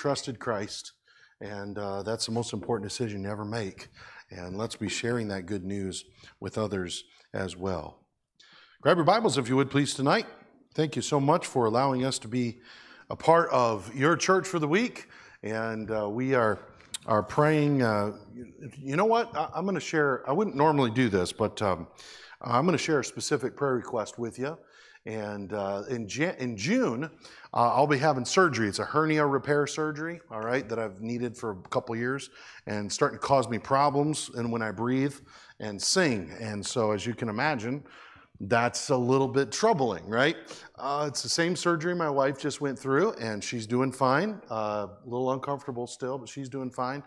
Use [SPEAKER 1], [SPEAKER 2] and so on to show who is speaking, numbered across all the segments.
[SPEAKER 1] trusted Christ, and uh, that's the most important decision you ever make. And let's be sharing that good news with others as well. Grab your Bibles, if you would, please, tonight. Thank you so much for allowing us to be a part of your church for the week. And uh, we are, are praying. Uh, you know what? I, am going to share, I wouldn't normally do this, but um, I'm going to share a specific prayer request with you. And uh, in, in June, uh, I'll be having surgery. It's a hernia repair surgery, all right, that I've needed for a couple years and starting to cause me problems and when I breathe and sing. And so, as you can imagine, that's a little bit troubling, right? Uh, it's the same surgery my wife just went through, and she's doing fine. Uh, a little uncomfortable still, but she's doing fine.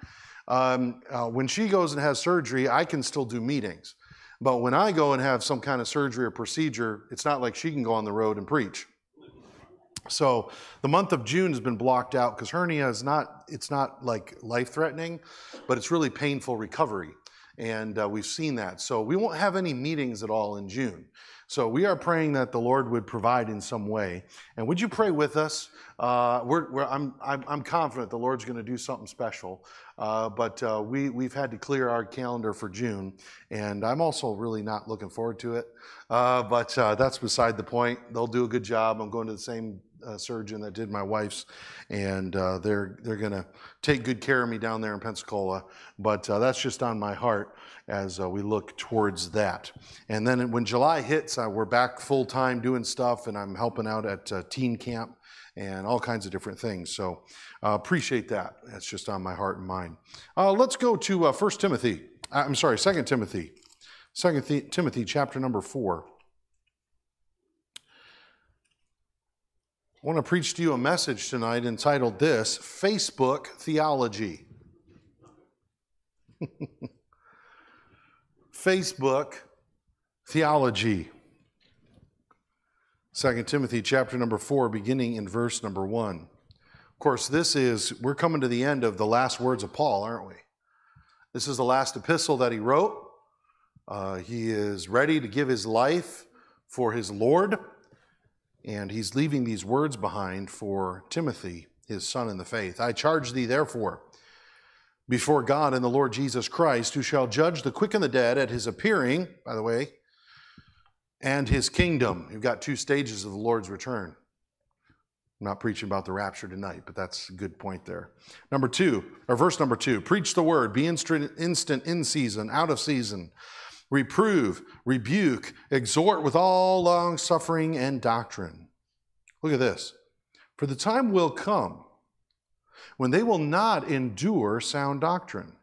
[SPEAKER 1] Um, uh, when she goes and has surgery, I can still do meetings. But when I go and have some kind of surgery or procedure, it's not like she can go on the road and preach. So the month of June has been blocked out because hernia is not, it's not like life threatening, but it's really painful recovery. And uh, we've seen that. So we won't have any meetings at all in June. So we are praying that the Lord would provide in some way. And would you pray with us? Uh, we're, we're, I'm, I'm, I'm, confident the Lord's going to do something special. Uh, but uh, we, we've had to clear our calendar for June. And I'm also really not looking forward to it. Uh, but uh, that's beside the point. They'll do a good job. I'm going to the same uh, surgeon that did my wife's, and uh, they're they're to take good care of me down there in Pensacola. But uh, that's just on my heart as uh, we look towards that. And then when July hits, uh, we're back full time doing stuff, and I'm helping out at teen camp and all kinds of different things. So appreciate that. That's just on my heart and mind. let's go to First Timothy. I'm sorry, Second Timothy. Second Timothy, chapter number four. I want to preach to you a message tonight entitled This Facebook Theology. Facebook Theology. 2 Timothy chapter number 4, beginning in verse number 1. Of course, this is, we're coming to the end of the last words of Paul, aren't we? This is the last epistle that he wrote. Uh, he is ready to give his life for his Lord. And he's leaving these words behind for Timothy, his son in the faith. I charge thee, therefore, before God and the Lord Jesus Christ, who shall judge the quick and the dead at his appearing, by the way, and his kingdom. You've got two stages of the Lord's return. I'm not preaching about the rapture tonight, but that's a good point there. Number two, or verse number two preach the word, be instant in season, out of season reprove, rebuke, exhort with all long suffering and doctrine. Look at this. For the time will come when they will not endure sound doctrine.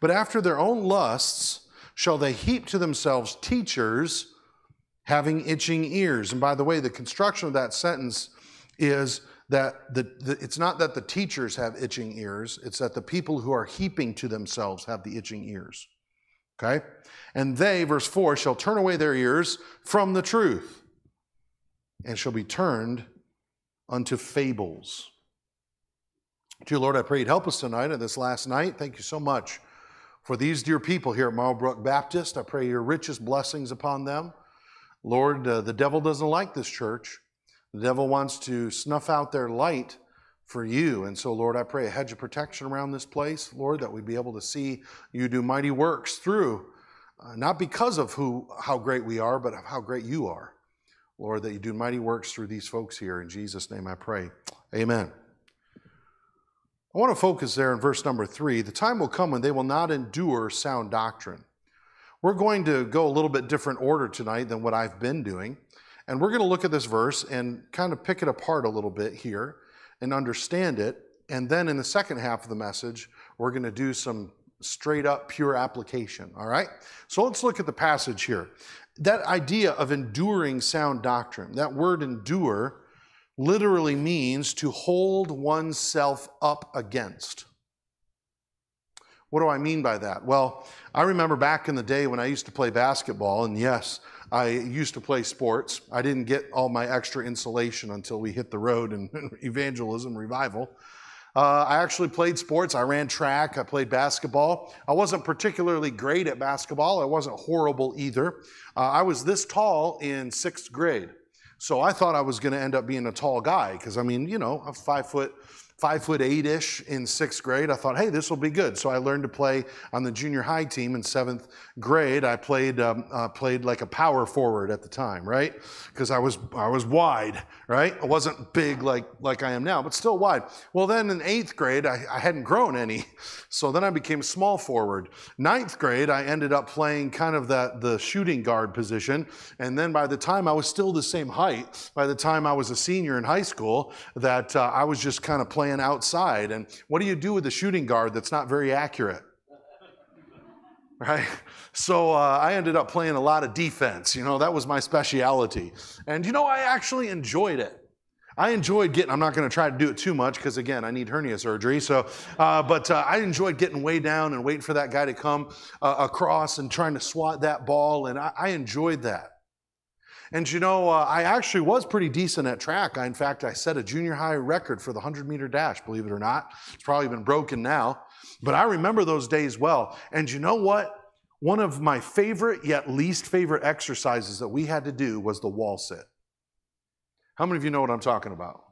[SPEAKER 1] But after their own lusts shall they heap to themselves teachers having itching ears. And by the way, the construction of that sentence is that the, the, it's not that the teachers have itching ears, it's that the people who are heaping to themselves have the itching ears. Okay? And they, verse 4, shall turn away their ears from the truth and shall be turned unto fables. Dear Lord, I pray you'd help us tonight and this last night. Thank you so much for these dear people here at Marlbrook Baptist. I pray your richest blessings upon them. Lord, uh, the devil doesn't like this church. The devil wants to snuff out their light for you. And so, Lord, I pray a hedge of protection around this place, Lord, that we'd be able to see you do mighty works through, uh, not because of who, how great we are, but of how great you are. Lord, that you do mighty works through these folks here. In Jesus' name I pray. Amen. I want to focus there in verse number three. The time will come when they will not endure sound doctrine. We're going to go a little bit different order tonight than what I've been doing. And we're going to look at this verse and kind of pick it apart a little bit here and understand it. And then in the second half of the message, we're going to do some straight up pure application. All right? So let's look at the passage here. That idea of enduring sound doctrine, that word endure literally means to hold oneself up against. What do I mean by that? Well, I remember back in the day when I used to play basketball, and yes, I used to play sports. I didn't get all my extra insulation until we hit the road in evangelism revival. Uh, I actually played sports. I ran track. I played basketball. I wasn't particularly great at basketball. I wasn't horrible either. Uh, I was this tall in sixth grade. So I thought I was going to end up being a tall guy because, I mean, you know, I'm five foot five foot eight ish in sixth grade. I thought, hey, this will be good. So I learned to play on the junior high team in seventh grade. I played um, uh, played like a power forward at the time, right? Because I was I was wide, right? I wasn't big like like I am now, but still wide. Well, then in eighth grade, I, I hadn't grown any, so then I became small forward. Ninth grade, I ended up playing kind of that the shooting guard position, and then by the time I was still the same height, by the time I was a senior in high school, that uh, I was just kind of playing outside. And what do you do with a shooting guard that's not very accurate? Right? So uh, I ended up playing a lot of defense. You know, that was my specialty. And you know, I actually enjoyed it. I enjoyed getting, I'm not going to try to do it too much because, again, I need hernia surgery. So, uh, but uh, I enjoyed getting way down and waiting for that guy to come uh, across and trying to swat that ball. And I, I enjoyed that. And you know, uh, I actually was pretty decent at track. I, in fact, I set a junior high record for the 100 meter dash, believe it or not. It's probably been broken now. But I remember those days well. And you know what? One of my favorite yet least favorite exercises that we had to do was the wall sit. How many of you know what I'm talking about?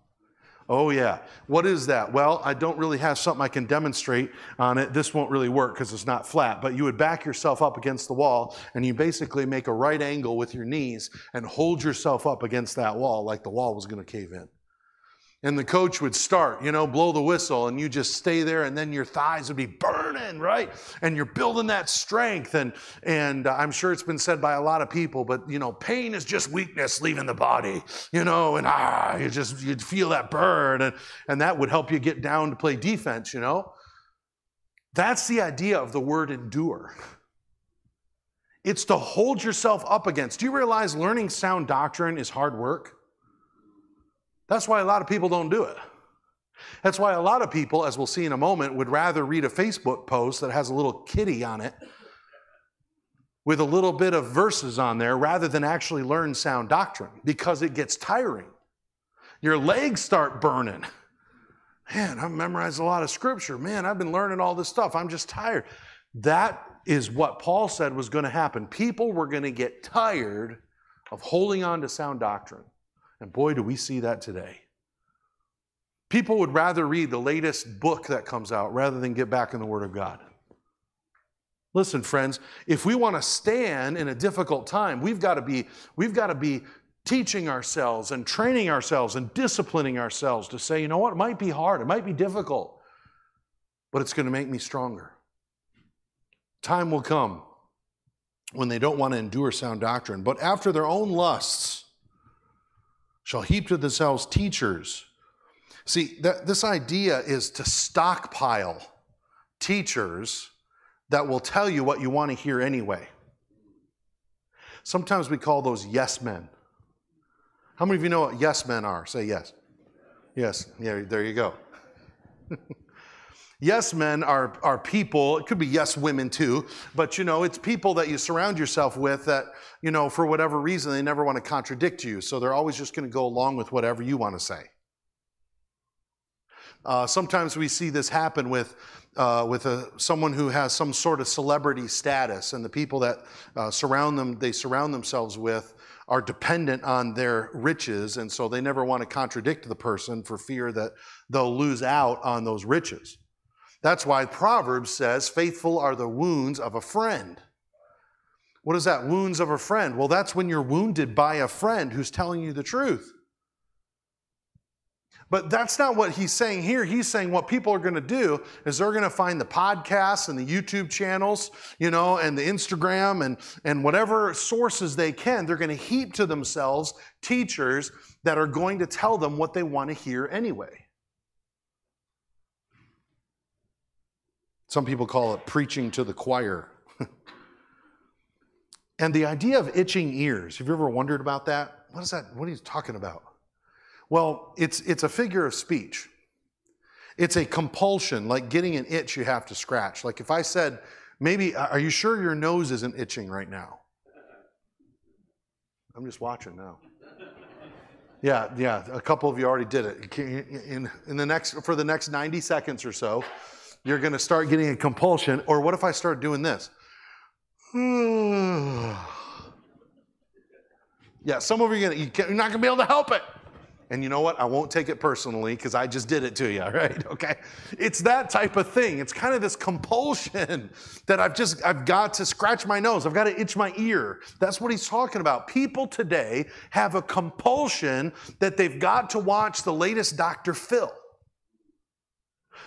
[SPEAKER 1] Oh, yeah. What is that? Well, I don't really have something I can demonstrate on it. This won't really work because it's not flat. But you would back yourself up against the wall and you basically make a right angle with your knees and hold yourself up against that wall like the wall was going to cave in and the coach would start, you know, blow the whistle, and you just stay there, and then your thighs would be burning, right? And you're building that strength. And and I'm sure it's been said by a lot of people, but you know, pain is just weakness leaving the body, you know, and ah, you just you'd feel that burn, and and that would help you get down to play defense, you know. That's the idea of the word endure. It's to hold yourself up against. Do you realize learning sound doctrine is hard work? That's why a lot of people don't do it. That's why a lot of people, as we'll see in a moment, would rather read a Facebook post that has a little kitty on it with a little bit of verses on there rather than actually learn sound doctrine because it gets tiring. Your legs start burning. Man, I've memorized a lot of scripture. Man, I've been learning all this stuff. I'm just tired. That is what Paul said was going to happen. People were going to get tired of holding on to sound doctrine. And boy, do we see that today. People would rather read the latest book that comes out rather than get back in the Word of God. Listen, friends, if we want to stand in a difficult time, we've got to be, we've got to be teaching ourselves and training ourselves and disciplining ourselves to say, you know what, it might be hard, it might be difficult, but it's going to make me stronger. Time will come when they don't want to endure sound doctrine, but after their own lusts, shall heap to themselves teachers. See, that, this idea is to stockpile teachers that will tell you what you want to hear anyway. Sometimes we call those yes men. How many of you know what yes men are? Say yes. Yes, yeah, there you go. yes men are, are people, it could be yes women too, but you know, it's people that you surround yourself with that you know, for whatever reason, they never want to contradict you. So they're always just going to go along with whatever you want to say. Uh, sometimes we see this happen with, uh, with a, someone who has some sort of celebrity status, and the people that uh, surround them, they surround themselves with, are dependent on their riches, and so they never want to contradict the person for fear that they'll lose out on those riches. That's why Proverbs says, Faithful are the wounds of a friend. What is that? Wounds of a friend. Well, that's when you're wounded by a friend who's telling you the truth. But that's not what he's saying here. He's saying what people are going to do is they're going to find the podcasts and the YouTube channels, you know, and the Instagram and, and whatever sources they can. They're going to heap to themselves teachers that are going to tell them what they want to hear anyway. Some people call it preaching to the choir. And the idea of itching ears, have you ever wondered about that? What is that? What are you talking about? Well, it's, it's a figure of speech. It's a compulsion, like getting an itch you have to scratch. Like if I said, maybe, are you sure your nose isn't itching right now? I'm just watching now. Yeah, yeah, a couple of you already did it. In, in the next, for the next 90 seconds or so, you're going to start getting a compulsion. Or what if I start doing this? yeah, some of you are gonna, you're not going to be able to help it. And you know what? I won't take it personally because I just did it to you, right? Okay. It's that type of thing. It's kind of this compulsion that I've just, I've got to scratch my nose. I've got to itch my ear. That's what he's talking about. People today have a compulsion that they've got to watch the latest Dr. Phil.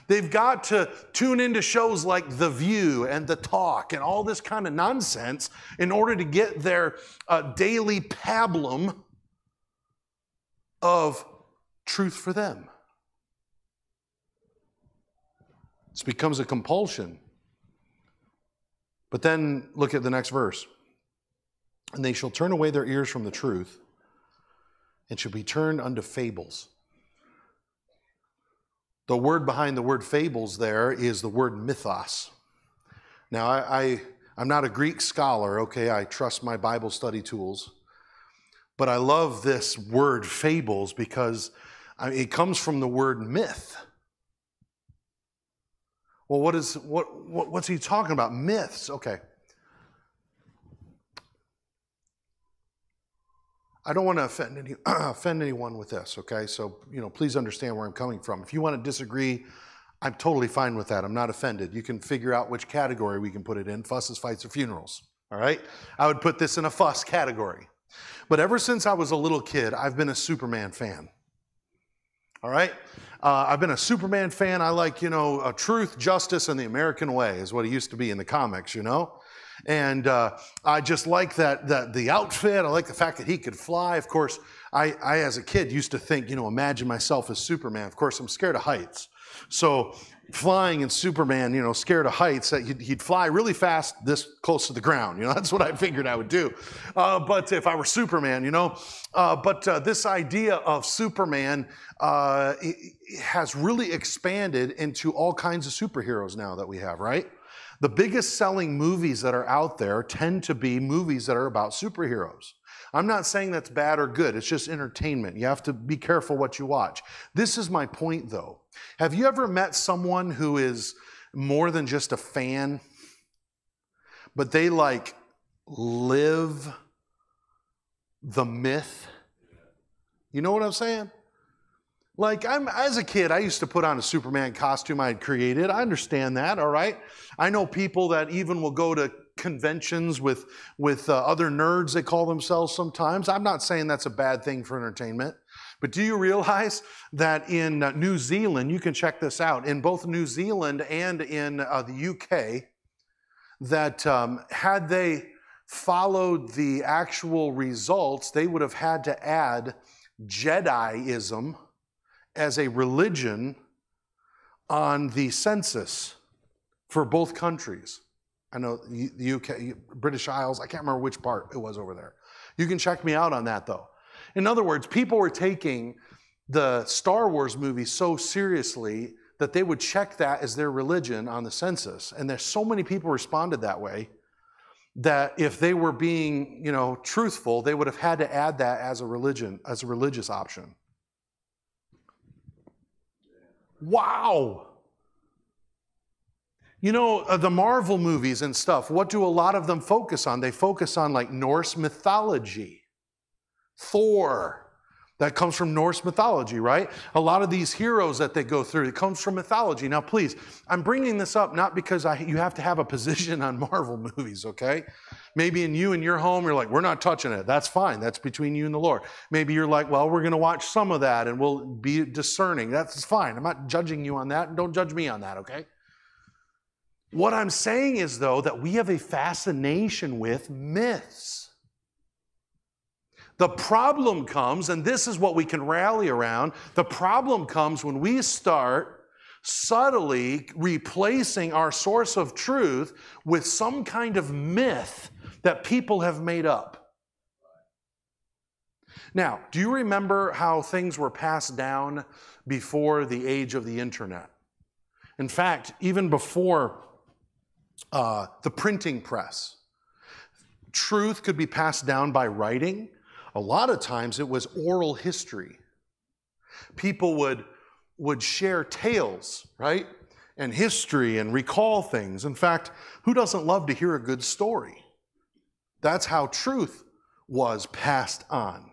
[SPEAKER 1] They've got to tune into shows like The View and The Talk and all this kind of nonsense in order to get their uh, daily pablum of truth for them. This becomes a compulsion. But then look at the next verse. And they shall turn away their ears from the truth and shall be turned unto fables. The word behind the word fables there is the word mythos. Now, I, I, am not a Greek scholar, okay? I trust my Bible study tools. But I love this word fables because it comes from the word myth. Well, what is what, what what's he talking about? Myths. Okay. I don't want to offend, any, offend anyone with this, okay? So, you know, please understand where I'm coming from. If you want to disagree, I'm totally fine with that. I'm not offended. You can figure out which category we can put it in fusses, fights, or funerals, all right? I would put this in a fuss category. But ever since I was a little kid, I've been a Superman fan, all right? Uh, I've been a Superman fan. I like, you know, truth, justice, and the American way is what it used to be in the comics, you know? And uh, I just like that, that the outfit. I like the fact that he could fly. Of course, I, I, as a kid, used to think, you know, imagine myself as Superman. Of course, I'm scared of heights. So flying in Superman, you know, scared of heights, that he'd, he'd, fly really fast this close to the ground. You know, that's what I figured I would do. Uh, but if I were Superman, you know, uh, but uh, this idea of Superman uh, has really expanded into all kinds of superheroes now that we have, right? The biggest selling movies that are out there tend to be movies that are about superheroes. I'm not saying that's bad or good, it's just entertainment. You have to be careful what you watch. This is my point though. Have you ever met someone who is more than just a fan, but they like live the myth? You know what I'm saying? Like I'm as a kid, I used to put on a Superman costume I had created. I understand that, all right? I know people that even will go to conventions with with uh, other nerds they call themselves sometimes. I'm not saying that's a bad thing for entertainment. But do you realize that in uh, New Zealand, you can check this out, in both New Zealand and in uh, the UK, that um, had they followed the actual results, they would have had to add Jediism as a religion on the census for both countries. I know the UK, British Isles, I can't remember which part it was over there. You can check me out on that though. In other words, people were taking the Star Wars movie so seriously that they would check that as their religion on the census. And there's so many people responded that way that if they were being, you know, truthful, they would have had to add that as a religion, as a religious option. Wow. You know, uh, the Marvel movies and stuff, what do a lot of them focus on? They focus on like Norse mythology. Thor, that comes from Norse mythology, right? A lot of these heroes that they go through, it comes from mythology. Now, please, I'm bringing this up not because I, you have to have a position on Marvel movies, okay? Maybe in you and your home, you're like, we're not touching it. That's fine. That's between you and the Lord. Maybe you're like, well, we're going to watch some of that and we'll be discerning. That's fine. I'm not judging you on that. And don't judge me on that, okay? What I'm saying is, though, that we have a fascination with myths. The problem comes, and this is what we can rally around the problem comes when we start subtly replacing our source of truth with some kind of myth that people have made up. Now, do you remember how things were passed down before the age of the internet? In fact, even before uh, the printing press, truth could be passed down by writing. A lot of times it was oral history. People would, would share tales, right? And history and recall things. In fact, who doesn't love to hear a good story? That's how truth was passed on.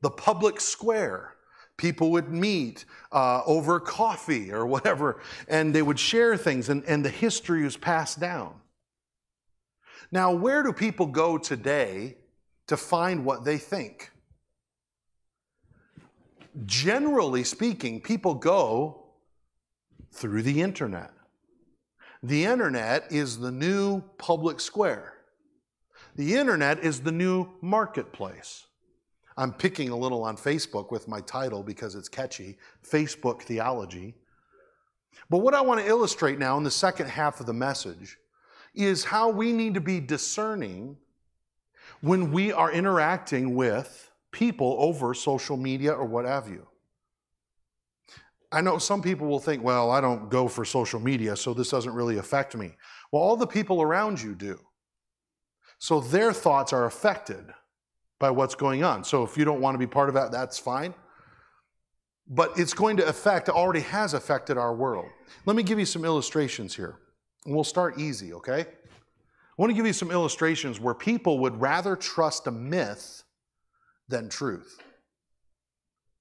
[SPEAKER 1] The public square, People would meet uh, over coffee or whatever, and they would share things, and, and the history was passed down. Now, where do people go today to find what they think? Generally speaking, people go through the internet. The internet is the new public square. The internet is the new marketplace. I'm picking a little on Facebook with my title because it's catchy Facebook Theology. But what I want to illustrate now in the second half of the message is how we need to be discerning when we are interacting with people over social media or what have you. I know some people will think, well, I don't go for social media, so this doesn't really affect me. Well, all the people around you do. So their thoughts are affected by what's going on. So if you don't want to be part of that, that's fine. But it's going to affect, already has affected our world. Let me give you some illustrations here. We'll start easy, okay? I want to give you some illustrations where people would rather trust a myth than truth.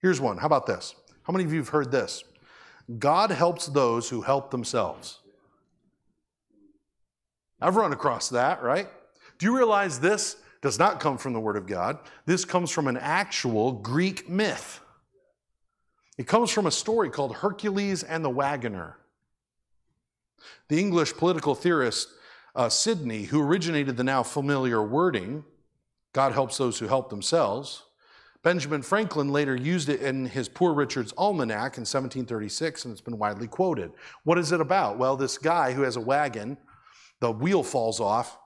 [SPEAKER 1] Here's one. How about this? How many of you have heard this? God helps those who help themselves. I've run across that, right? Do you realize this does not come from the Word of God? This comes from an actual Greek myth. It comes from a story called Hercules and the Wagoner. The English political theorist uh, Sidney, who originated the now familiar wording, God helps those who help themselves, Benjamin Franklin later used it in his Poor Richard's Almanac in 1736, and it's been widely quoted. What is it about? Well, this guy who has a wagon, the wheel falls off,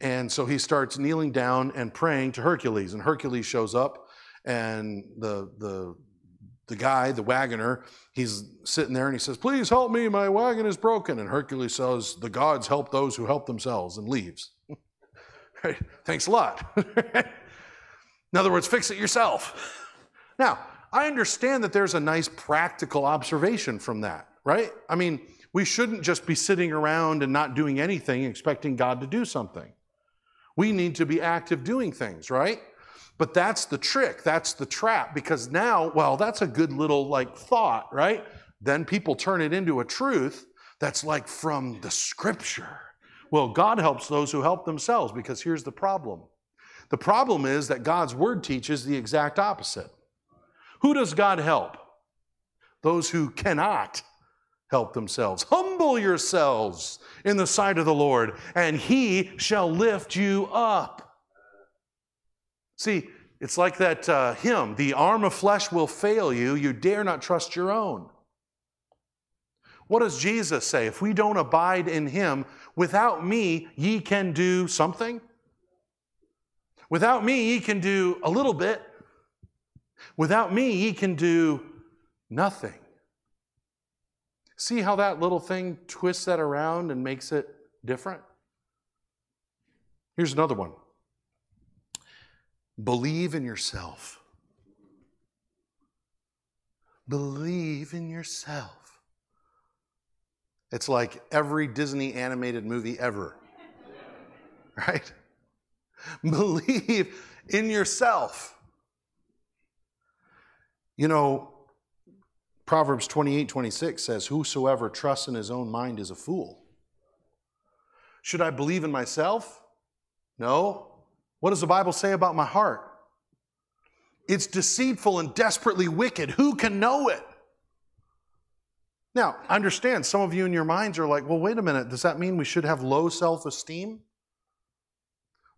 [SPEAKER 1] and so he starts kneeling down and praying to Hercules, and Hercules shows up, and the, the, the guy, the wagoner, he's sitting there and he says, Please help me, my wagon is broken. And Hercules says, The gods help those who help themselves, and leaves. right? Thanks a lot. In other words, fix it yourself. Now, I understand that there's a nice practical observation from that, right? I mean, we shouldn't just be sitting around and not doing anything expecting God to do something. We need to be active doing things, right? But that's the trick, that's the trap, because now, well, that's a good little like thought, right? Then people turn it into a truth that's like from the scripture. Well, God helps those who help themselves, because here's the problem the problem is that God's word teaches the exact opposite. Who does God help? Those who cannot help themselves. Humble yourselves in the sight of the Lord, and he shall lift you up. See, it's like that uh, hymn the arm of flesh will fail you, you dare not trust your own. What does Jesus say? If we don't abide in him, without me, ye can do something? Without me, ye can do a little bit. Without me, ye can do nothing. See how that little thing twists that around and makes it different? Here's another one believe in yourself. Believe in yourself. It's like every Disney animated movie ever, right? Believe in yourself. You know, Proverbs 28 26 says, Whosoever trusts in his own mind is a fool. Should I believe in myself? No. What does the Bible say about my heart? It's deceitful and desperately wicked. Who can know it? Now, understand, some of you in your minds are like, well, wait a minute, does that mean we should have low self esteem?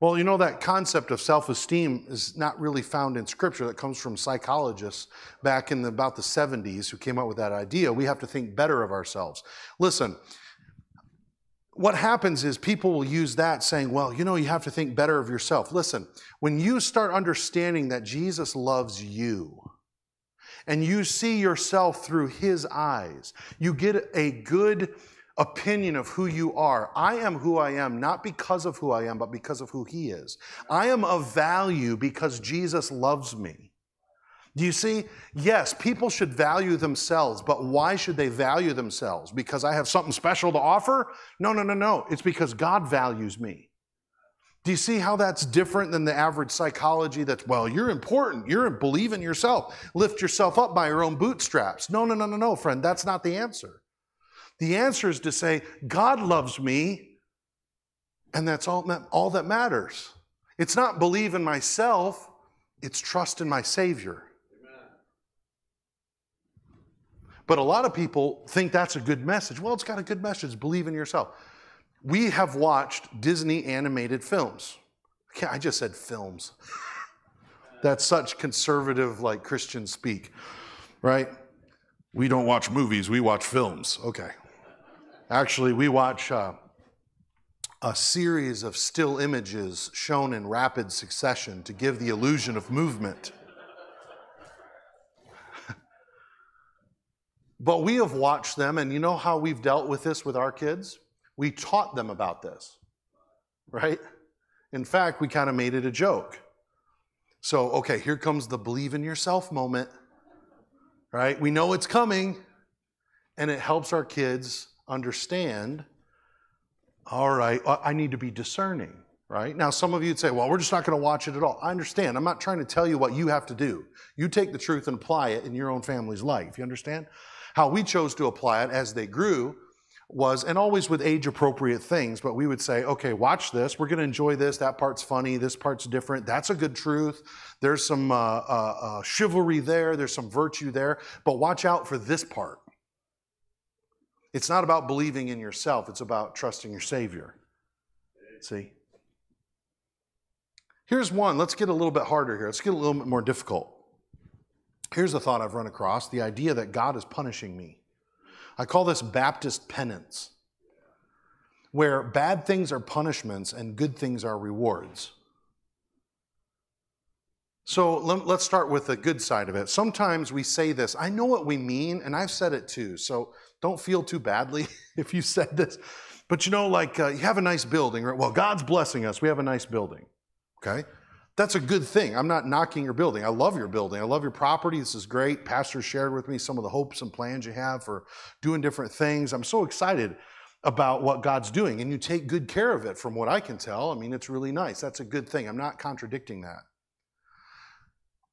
[SPEAKER 1] Well, you know, that concept of self esteem is not really found in Scripture. That comes from psychologists back in the, about the 70s who came up with that idea. We have to think better of ourselves. Listen, what happens is people will use that saying, well, you know, you have to think better of yourself. Listen, when you start understanding that Jesus loves you, and you see yourself through his eyes, you get a good opinion of who you are. I am who I am, not because of who I am, but because of who He is. I am of value because Jesus loves me. Do you see? Yes, people should value themselves, but why should they value themselves? Because I have something special to offer? No, no, no, no. It's because God values me. Do you see how that's different than the average psychology that's, well, you're important, you're believe in yourself, lift yourself up by your own bootstraps? No, no, no, no, no, friend, that's not the answer. The answer is to say, God loves me, and that's all, all that matters. It's not believe in myself, it's trust in my Savior. But a lot of people think that's a good message. Well, it's got a good message believe in yourself. We have watched Disney animated films. I just said films. That's such conservative, like Christian speak, right? We don't watch movies, we watch films. Okay. Actually, we watch uh, a series of still images shown in rapid succession to give the illusion of movement. But we have watched them, and you know how we've dealt with this with our kids? We taught them about this, right? In fact, we kind of made it a joke. So, okay, here comes the believe in yourself moment, right? We know it's coming, and it helps our kids understand all right, I need to be discerning, right? Now, some of you would say, well, we're just not going to watch it at all. I understand. I'm not trying to tell you what you have to do. You take the truth and apply it in your own family's life. You understand? How we chose to apply it as they grew was, and always with age appropriate things, but we would say, okay, watch this. We're going to enjoy this. That part's funny. This part's different. That's a good truth. There's some uh, uh, uh, chivalry there. There's some virtue there. But watch out for this part. It's not about believing in yourself, it's about trusting your Savior. See? Here's one. Let's get a little bit harder here. Let's get a little bit more difficult. Here's a thought I've run across the idea that God is punishing me. I call this Baptist penance, where bad things are punishments and good things are rewards. So let's start with the good side of it. Sometimes we say this, I know what we mean, and I've said it too. So don't feel too badly if you said this. But you know, like uh, you have a nice building, right? Well, God's blessing us. We have a nice building. Okay? That's a good thing. I'm not knocking your building. I love your building. I love your property. This is great. Pastor shared with me some of the hopes and plans you have for doing different things. I'm so excited about what God's doing, and you take good care of it from what I can tell. I mean, it's really nice. That's a good thing. I'm not contradicting that.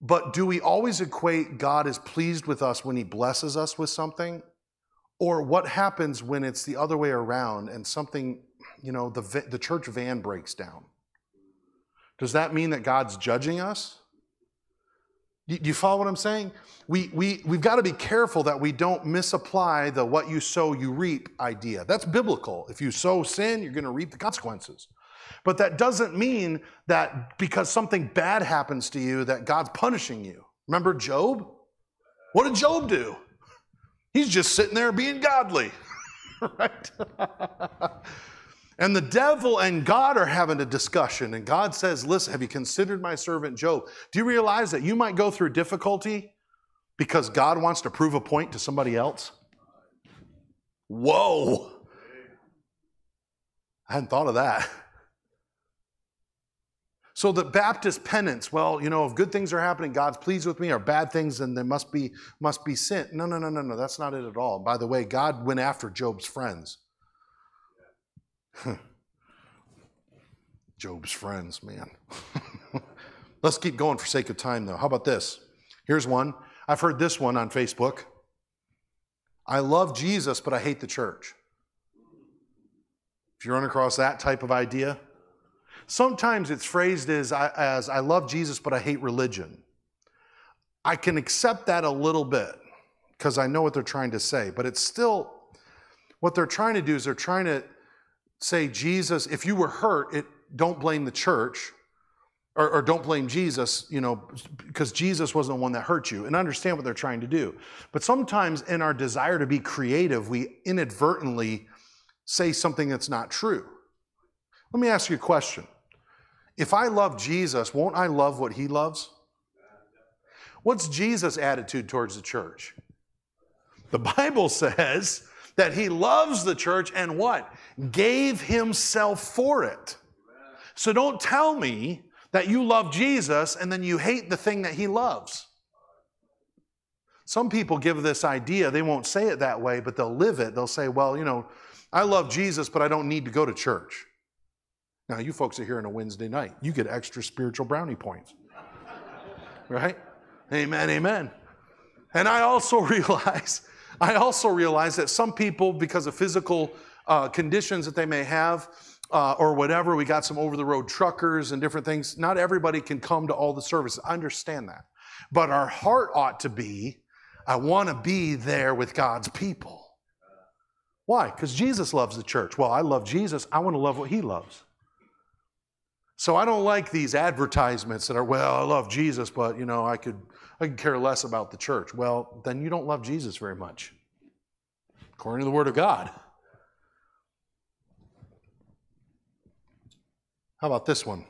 [SPEAKER 1] But do we always equate God is pleased with us when he blesses us with something? Or what happens when it's the other way around and something, you know, the, the church van breaks down? Does that mean that God's judging us? Do you follow what I'm saying? We, we, we've got to be careful that we don't misapply the what you sow, you reap idea. That's biblical. If you sow sin, you're going to reap the consequences. But that doesn't mean that because something bad happens to you, that God's punishing you. Remember Job? What did Job do? He's just sitting there being godly, right? and the devil and God are having a discussion, and God says, Listen, have you considered my servant Job? Do you realize that you might go through difficulty because God wants to prove a point to somebody else? Whoa! I hadn't thought of that. So the Baptist penance, well, you know, if good things are happening, God's pleased with me, or bad things, then there must be must be sin. No, no, no, no, no. That's not it at all. By the way, God went after Job's friends. Job's friends, man. Let's keep going for sake of time, though. How about this? Here's one. I've heard this one on Facebook. I love Jesus, but I hate the church. If you run across that type of idea, Sometimes it's phrased as, as I love Jesus, but I hate religion. I can accept that a little bit because I know what they're trying to say, but it's still what they're trying to do is they're trying to say, Jesus, if you were hurt, it, don't blame the church or, or don't blame Jesus, you know, because Jesus wasn't the one that hurt you. And understand what they're trying to do. But sometimes in our desire to be creative, we inadvertently say something that's not true. Let me ask you a question if I love Jesus, won't I love what he loves? What's Jesus' attitude towards the church? The Bible says that he loves the church and what? Gave himself for it. So don't tell me that you love Jesus and then you hate the thing that he loves. Some people give this idea, they won't say it that way, but they'll live it. They'll say, well, you know, I love Jesus, but I don't need to go to church. Now, you folks are here on a Wednesday night. You get extra spiritual brownie points. right? Amen, amen. And I also realize, I also realize that some people, because of physical uh, conditions that they may have, uh, or whatever, we got some over the road truckers and different things. Not everybody can come to all the services. I understand that. But our heart ought to be I want to be there with God's people. Why? Because Jesus loves the church. Well, I love Jesus. I want to love what he loves. So I don't like these advertisements that are, well, I love Jesus, but you know, I could I could care less about the church. Well, then you don't love Jesus very much. According to the word of God. How about this one?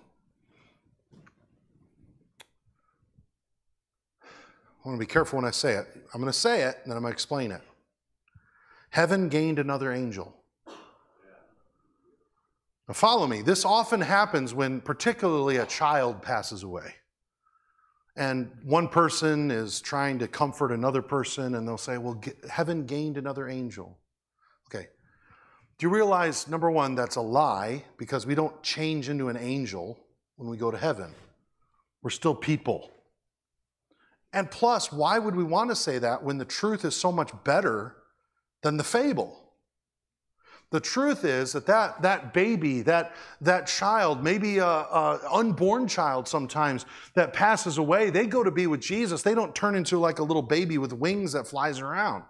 [SPEAKER 1] I want to be careful when I say it. I'm going to say it, and then I'm going to explain it. Heaven gained another angel. Now, follow me. This often happens when, particularly, a child passes away. And one person is trying to comfort another person, and they'll say, Well, heaven gained another angel. Do you realize, number one, that's a lie because we don't change into an angel when we go to heaven? We're still people. And plus, why would we want to say that when the truth is so much better than the fable? The truth is that that, that baby, that, that child, maybe a unborn child sometimes that passes away, they go to be with Jesus. They don't turn into like a little baby with wings that flies around.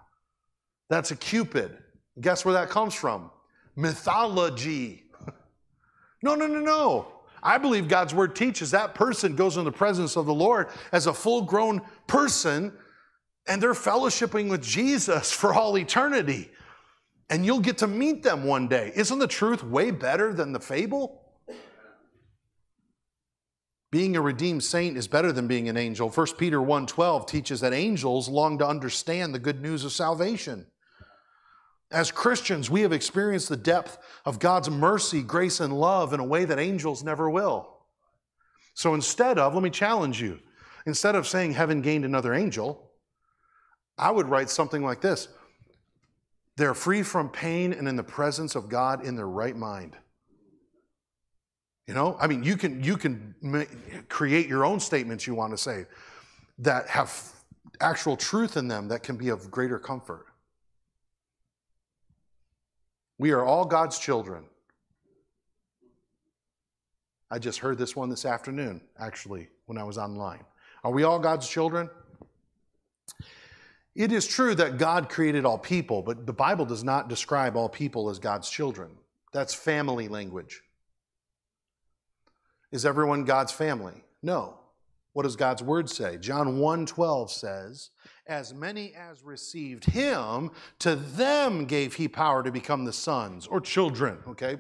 [SPEAKER 1] That's a cupid. Guess where that comes from? Mythology. no, no, no, no. I believe God's word teaches that person goes in the presence of the Lord as a full grown person and they're fellowshipping with Jesus for all eternity. And you'll get to meet them one day. Isn't the truth way better than the fable? Being a redeemed saint is better than being an angel. 1 Peter 1:12 teaches that angels long to understand the good news of salvation. As Christians, we have experienced the depth of God's mercy, grace, and love in a way that angels never will. So instead of, let me challenge you, instead of saying heaven gained another angel, I would write something like this They're free from pain and in the presence of God in their right mind. You know, I mean, you can you can create your own statements you want to say that have actual truth in them that can be of greater comfort. We are all God's children. I just heard this one this afternoon, actually, when I was online. Are we all God's children? It is true that God created all people, but the Bible does not describe all people as God's children. That's family language. Is everyone God's family? No. What does God's word say? John 1:12 says, "As many as received him, to them gave he power to become the sons or children, okay?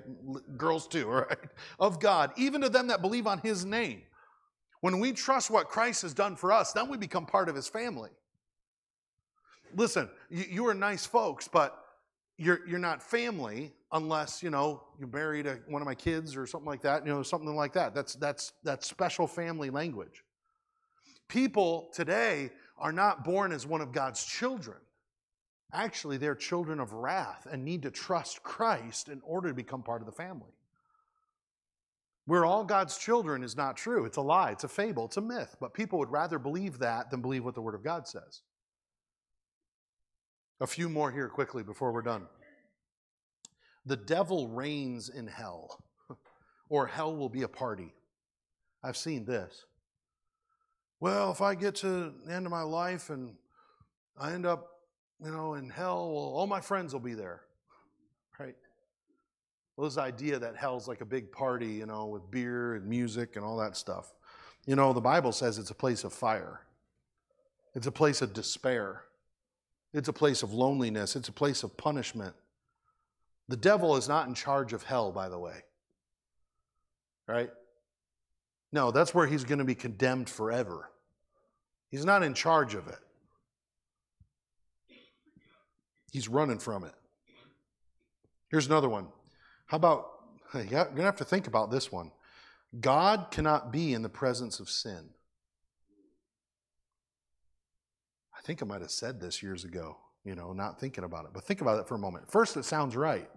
[SPEAKER 1] Girls too, all right? Of God, even to them that believe on his name." When we trust what Christ has done for us, then we become part of his family. Listen, you, you are nice folks, but you're, you're not family unless you know you married a, one of my kids or something like that you know something like that that's that's that's special family language People today are not born as one of God's children. Actually, they're children of wrath and need to trust Christ in order to become part of the family. We're all God's children is not true. It's a lie, it's a fable, it's a myth. But people would rather believe that than believe what the Word of God says. A few more here quickly before we're done. The devil reigns in hell, or hell will be a party. I've seen this well, if I get to the end of my life and I end up, you know, in hell, well, all my friends will be there, right? Well, this idea that hell's like a big party, you know, with beer and music and all that stuff. You know, the Bible says it's a place of fire. It's a place of despair. It's a place of loneliness. It's a place of punishment. The devil is not in charge of hell, by the way. Right? No, that's where he's going to be condemned forever. He's not in charge of it, he's running from it. Here's another one. How about, you're going to have to think about this one. God cannot be in the presence of sin. I think I might have said this years ago, you know, not thinking about it, but think about it for a moment. First, it sounds right.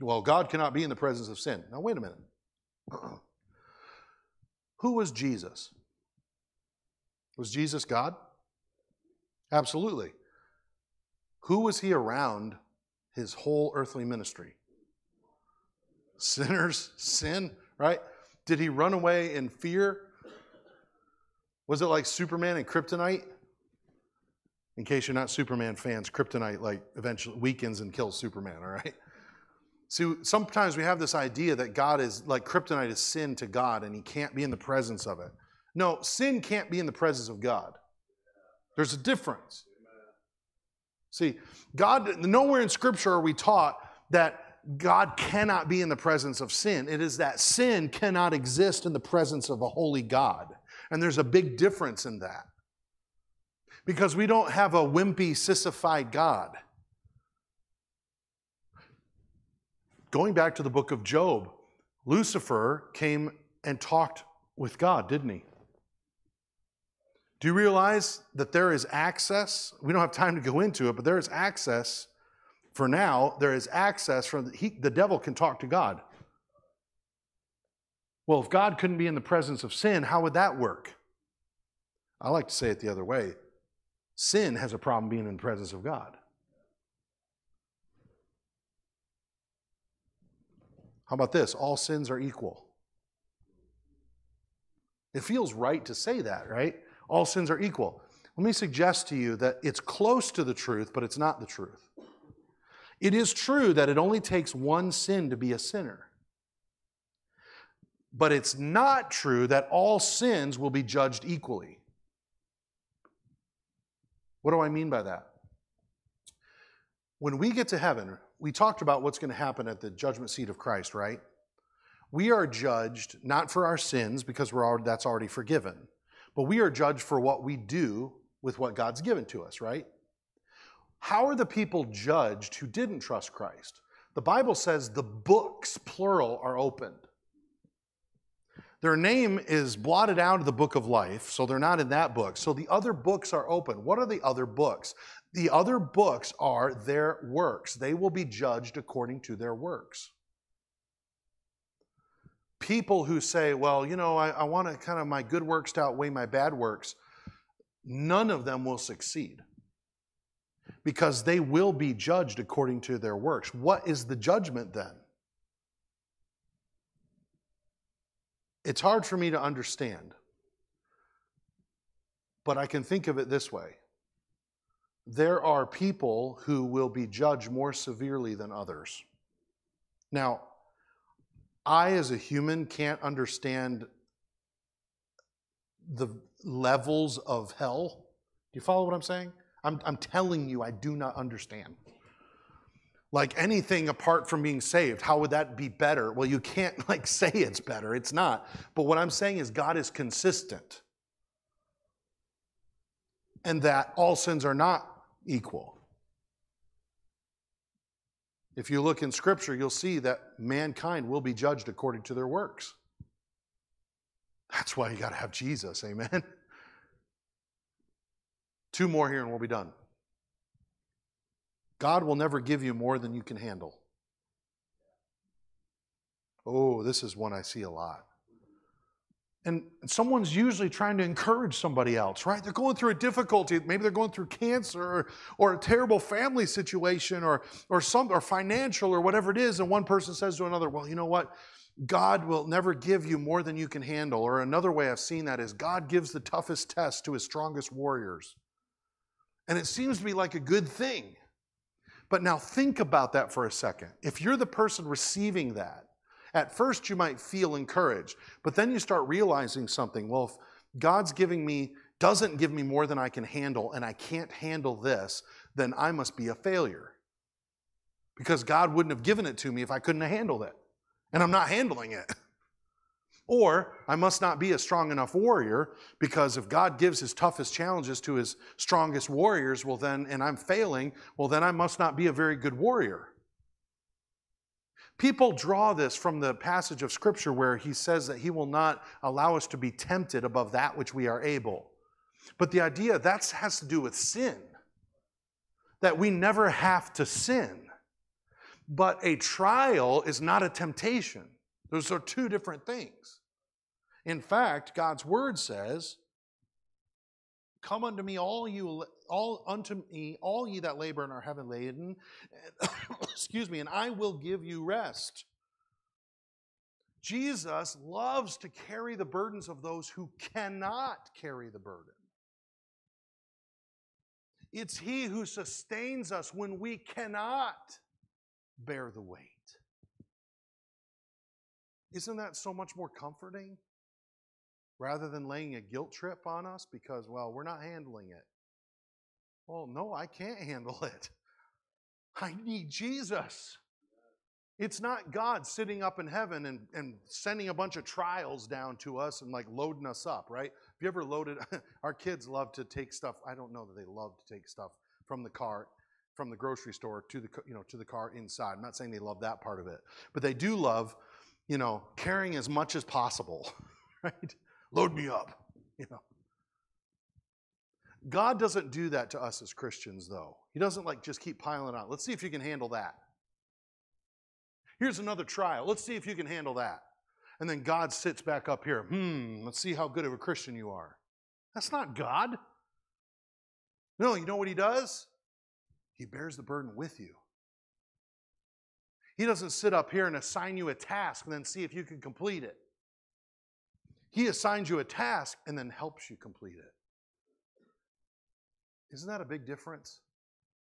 [SPEAKER 1] Well, God cannot be in the presence of sin. Now, wait a minute. Who was Jesus? Was Jesus God? Absolutely. Who was he around his whole earthly ministry? Sinners, sin, right? Did he run away in fear? Was it like Superman and Kryptonite? In case you're not Superman fans, Kryptonite like eventually weakens and kills Superman, all right? See, sometimes we have this idea that God is like kryptonite is sin to God and he can't be in the presence of it. No, sin can't be in the presence of God. There's a difference. See, God, nowhere in Scripture are we taught that God cannot be in the presence of sin. It is that sin cannot exist in the presence of a holy God. And there's a big difference in that. Because we don't have a wimpy, sissified God. Going back to the book of Job, Lucifer came and talked with God, didn't he? Do you realize that there is access? We don't have time to go into it, but there is access for now. There is access from the, he, the devil can talk to God. Well, if God couldn't be in the presence of sin, how would that work? I like to say it the other way sin has a problem being in the presence of God. How about this? All sins are equal. It feels right to say that, right? All sins are equal. Let me suggest to you that it's close to the truth, but it's not the truth. It is true that it only takes one sin to be a sinner. But it's not true that all sins will be judged equally. What do I mean by that? When we get to heaven, we talked about what's going to happen at the judgment seat of Christ, right? We are judged not for our sins because we're already, that's already forgiven, but we are judged for what we do with what God's given to us, right? How are the people judged who didn't trust Christ? The Bible says the books, plural, are opened. Their name is blotted out of the book of life, so they're not in that book. So the other books are open. What are the other books? The other books are their works. They will be judged according to their works. People who say, well, you know, I, I want to kind of my good works to outweigh my bad works, none of them will succeed because they will be judged according to their works. What is the judgment then? It's hard for me to understand, but I can think of it this way there are people who will be judged more severely than others. Now, I, as a human, can't understand the levels of hell. Do you follow what I'm saying? I'm, I'm telling you, I do not understand. Like anything apart from being saved, how would that be better? Well, you can't like say it's better. It's not. But what I'm saying is God is consistent. And that all sins are not equal. If you look in Scripture, you'll see that mankind will be judged according to their works. That's why you got to have Jesus, amen? Two more here and we'll be done. God will never give you more than you can handle. Oh, this is one I see a lot. And someone's usually trying to encourage somebody else, right? They're going through a difficulty. Maybe they're going through cancer or, or a terrible family situation or, or, some, or financial or whatever it is. And one person says to another, Well, you know what? God will never give you more than you can handle. Or another way I've seen that is God gives the toughest test to his strongest warriors. And it seems to be like a good thing. But now think about that for a second. If you're the person receiving that, at first, you might feel encouraged, but then you start realizing something. Well, if God's giving me, doesn't give me more than I can handle, and I can't handle this, then I must be a failure. Because God wouldn't have given it to me if I couldn't have handled it. And I'm not handling it. Or I must not be a strong enough warrior because if God gives his toughest challenges to his strongest warriors, well, then, and I'm failing, well, then I must not be a very good warrior. People draw this from the passage of Scripture where he says that he will not allow us to be tempted above that which we are able. But the idea that has to do with sin, that we never have to sin. But a trial is not a temptation. Those are two different things. In fact, God's word says, Come unto me, all you, all unto me, all ye that labor and are heavy laden, excuse me, and I will give you rest. Jesus loves to carry the burdens of those who cannot carry the burden. It's He who sustains us when we cannot bear the weight. Isn't that so much more comforting? Rather than laying a guilt trip on us because, well, we're not handling it. Well, no, I can't handle it. I need Jesus. It's not God sitting up in heaven and, and sending a bunch of trials down to us and like loading us up, right? Have you ever loaded? Our kids love to take stuff. I don't know that they love to take stuff from the car, from the grocery store to the you know to the car inside. I'm not saying they love that part of it, but they do love, you know, carrying as much as possible, right? Load me up, you know. God doesn't do that to us as Christians, though. He doesn't like just keep piling on. Let's see if you can handle that. Here's another trial. Let's see if you can handle that. And then God sits back up here. Hmm, let's see how good of a Christian you are. That's not God. No, you know what He does? He bears the burden with you. He doesn't sit up here and assign you a task and then see if you can complete it. He assigns you a task and then helps you complete it. Isn't that a big difference?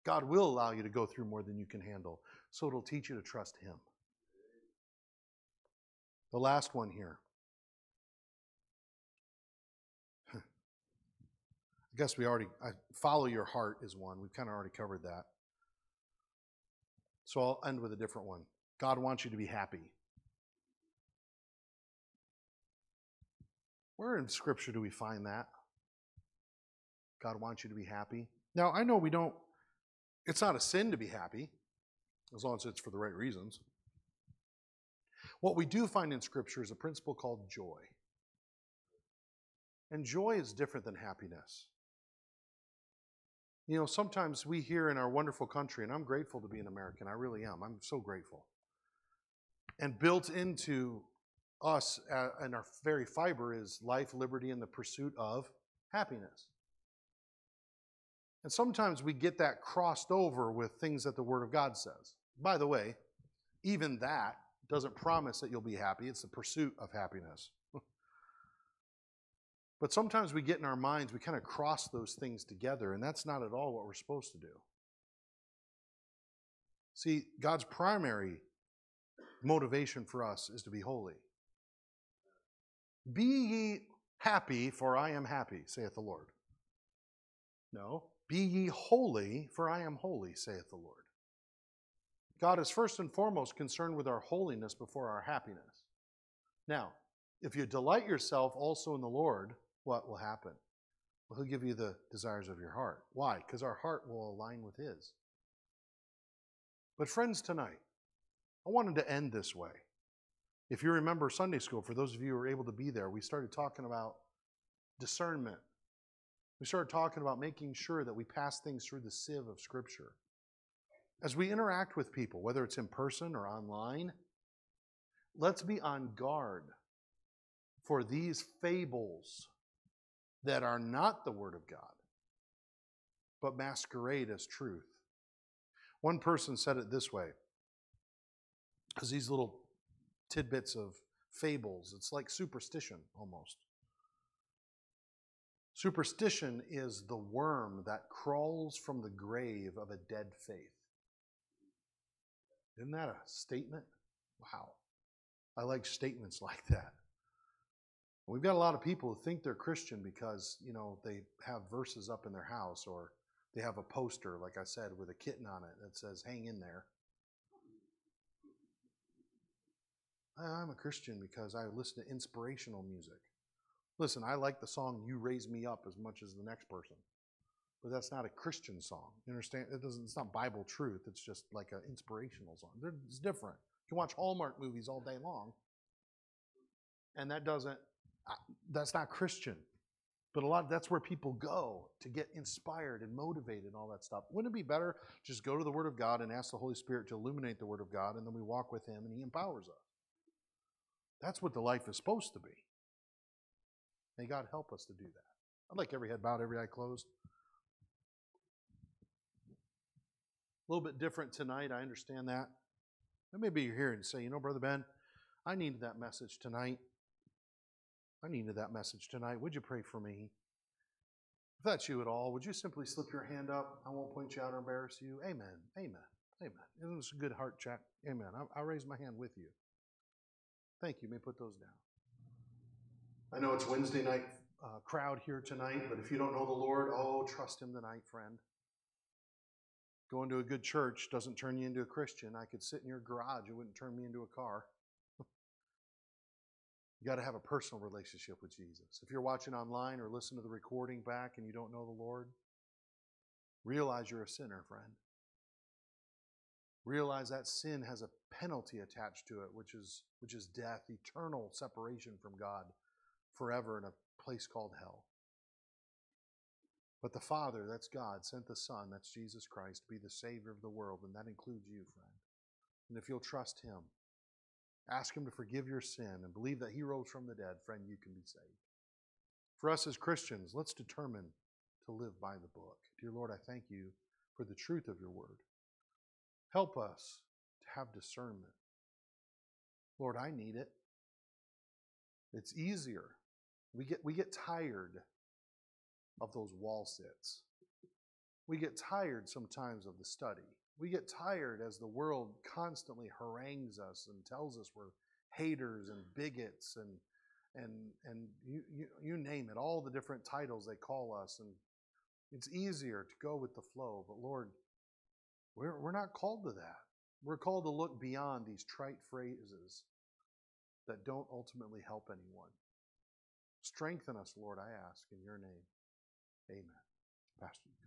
[SPEAKER 1] God will allow you to go through more than you can handle, so it'll teach you to trust Him. The last one here. I guess we already, I, follow your heart is one. We've kind of already covered that. So I'll end with a different one. God wants you to be happy. Where in Scripture do we find that? God wants you to be happy. Now, I know we don't, it's not a sin to be happy, as long as it's for the right reasons. What we do find in Scripture is a principle called joy. And joy is different than happiness. You know, sometimes we hear in our wonderful country, and I'm grateful to be an American, I really am. I'm so grateful. And built into us uh, and our very fiber is life, liberty, and the pursuit of happiness. And sometimes we get that crossed over with things that the Word of God says. By the way, even that doesn't promise that you'll be happy, it's the pursuit of happiness. but sometimes we get in our minds, we kind of cross those things together, and that's not at all what we're supposed to do. See, God's primary motivation for us is to be holy. Be ye happy, for I am happy, saith the Lord. No, be ye holy, for I am holy, saith the Lord. God is first and foremost concerned with our holiness before our happiness. Now, if you delight yourself also in the Lord, what will happen? Well, He'll give you the desires of your heart. Why? Because our heart will align with His. But, friends, tonight, I wanted to end this way. If you remember Sunday school, for those of you who were able to be there, we started talking about discernment. We started talking about making sure that we pass things through the sieve of Scripture. As we interact with people, whether it's in person or online, let's be on guard for these fables that are not the Word of God, but masquerade as truth. One person said it this way because these little tidbits of fables, it's like superstition almost. Superstition is the worm that crawls from the grave of a dead faith. Isn't that a statement? Wow. I like statements like that. We've got a lot of people who think they're Christian because, you know, they have verses up in their house or they have a poster, like I said, with a kitten on it that says, hang in there. I'm a Christian because I listen to inspirational music. Listen, I like the song You Raise Me Up as much as the next person but that's not a Christian song. You understand? It doesn't. It's not Bible truth. It's just like an inspirational song. It's different. You can watch Hallmark movies all day long, and that doesn't. That's not Christian. But a lot. That's where people go to get inspired and motivated and all that stuff. Wouldn't it be better just go to the Word of God and ask the Holy Spirit to illuminate the Word of God, and then we walk with Him and He empowers us. That's what the life is supposed to be. May God help us to do that. I'd like every head bowed, every eye closed. A little bit different tonight, I understand that. And maybe you're here and say, you know, Brother Ben, I needed that message tonight. I needed that message tonight. Would you pray for me? If that's you at all, would you simply slip your hand up? I won't point you out or embarrass you. Amen. Amen. Amen. Isn't this a good heart check? Amen. I'll, I'll raise my hand with you. Thank you. you may put those down. I know it's Wednesday night uh, crowd here tonight, but if you don't know the Lord, oh, trust Him tonight, friend. Going to a good church doesn't turn you into a Christian. I could sit in your garage, it wouldn't turn me into a car. you got to have a personal relationship with Jesus. If you're watching online or listen to the recording back and you don't know the Lord, realize you're a sinner, friend. Realize that sin has a penalty attached to it, which is, which is death, eternal separation from God forever in a place called hell. But the Father, that's God, sent the Son, that's Jesus Christ, to be the Savior of the world, and that includes you, friend. And if you'll trust Him, ask Him to forgive your sin, and believe that He rose from the dead, friend, you can be saved. For us as Christians, let's determine to live by the book. Dear Lord, I thank you for the truth of your word. Help us to have discernment. Lord, I need it. It's easier. We get, we get tired of those wall sits. We get tired sometimes of the study. We get tired as the world constantly harangues us and tells us we're haters and bigots and and and you, you, you name it, all the different titles they call us. And it's easier to go with the flow. But Lord, we're, we're not called to that. We're called to look beyond these trite phrases that don't ultimately help anyone. Strengthen us, Lord, I ask, in your name. Amen. Pastor.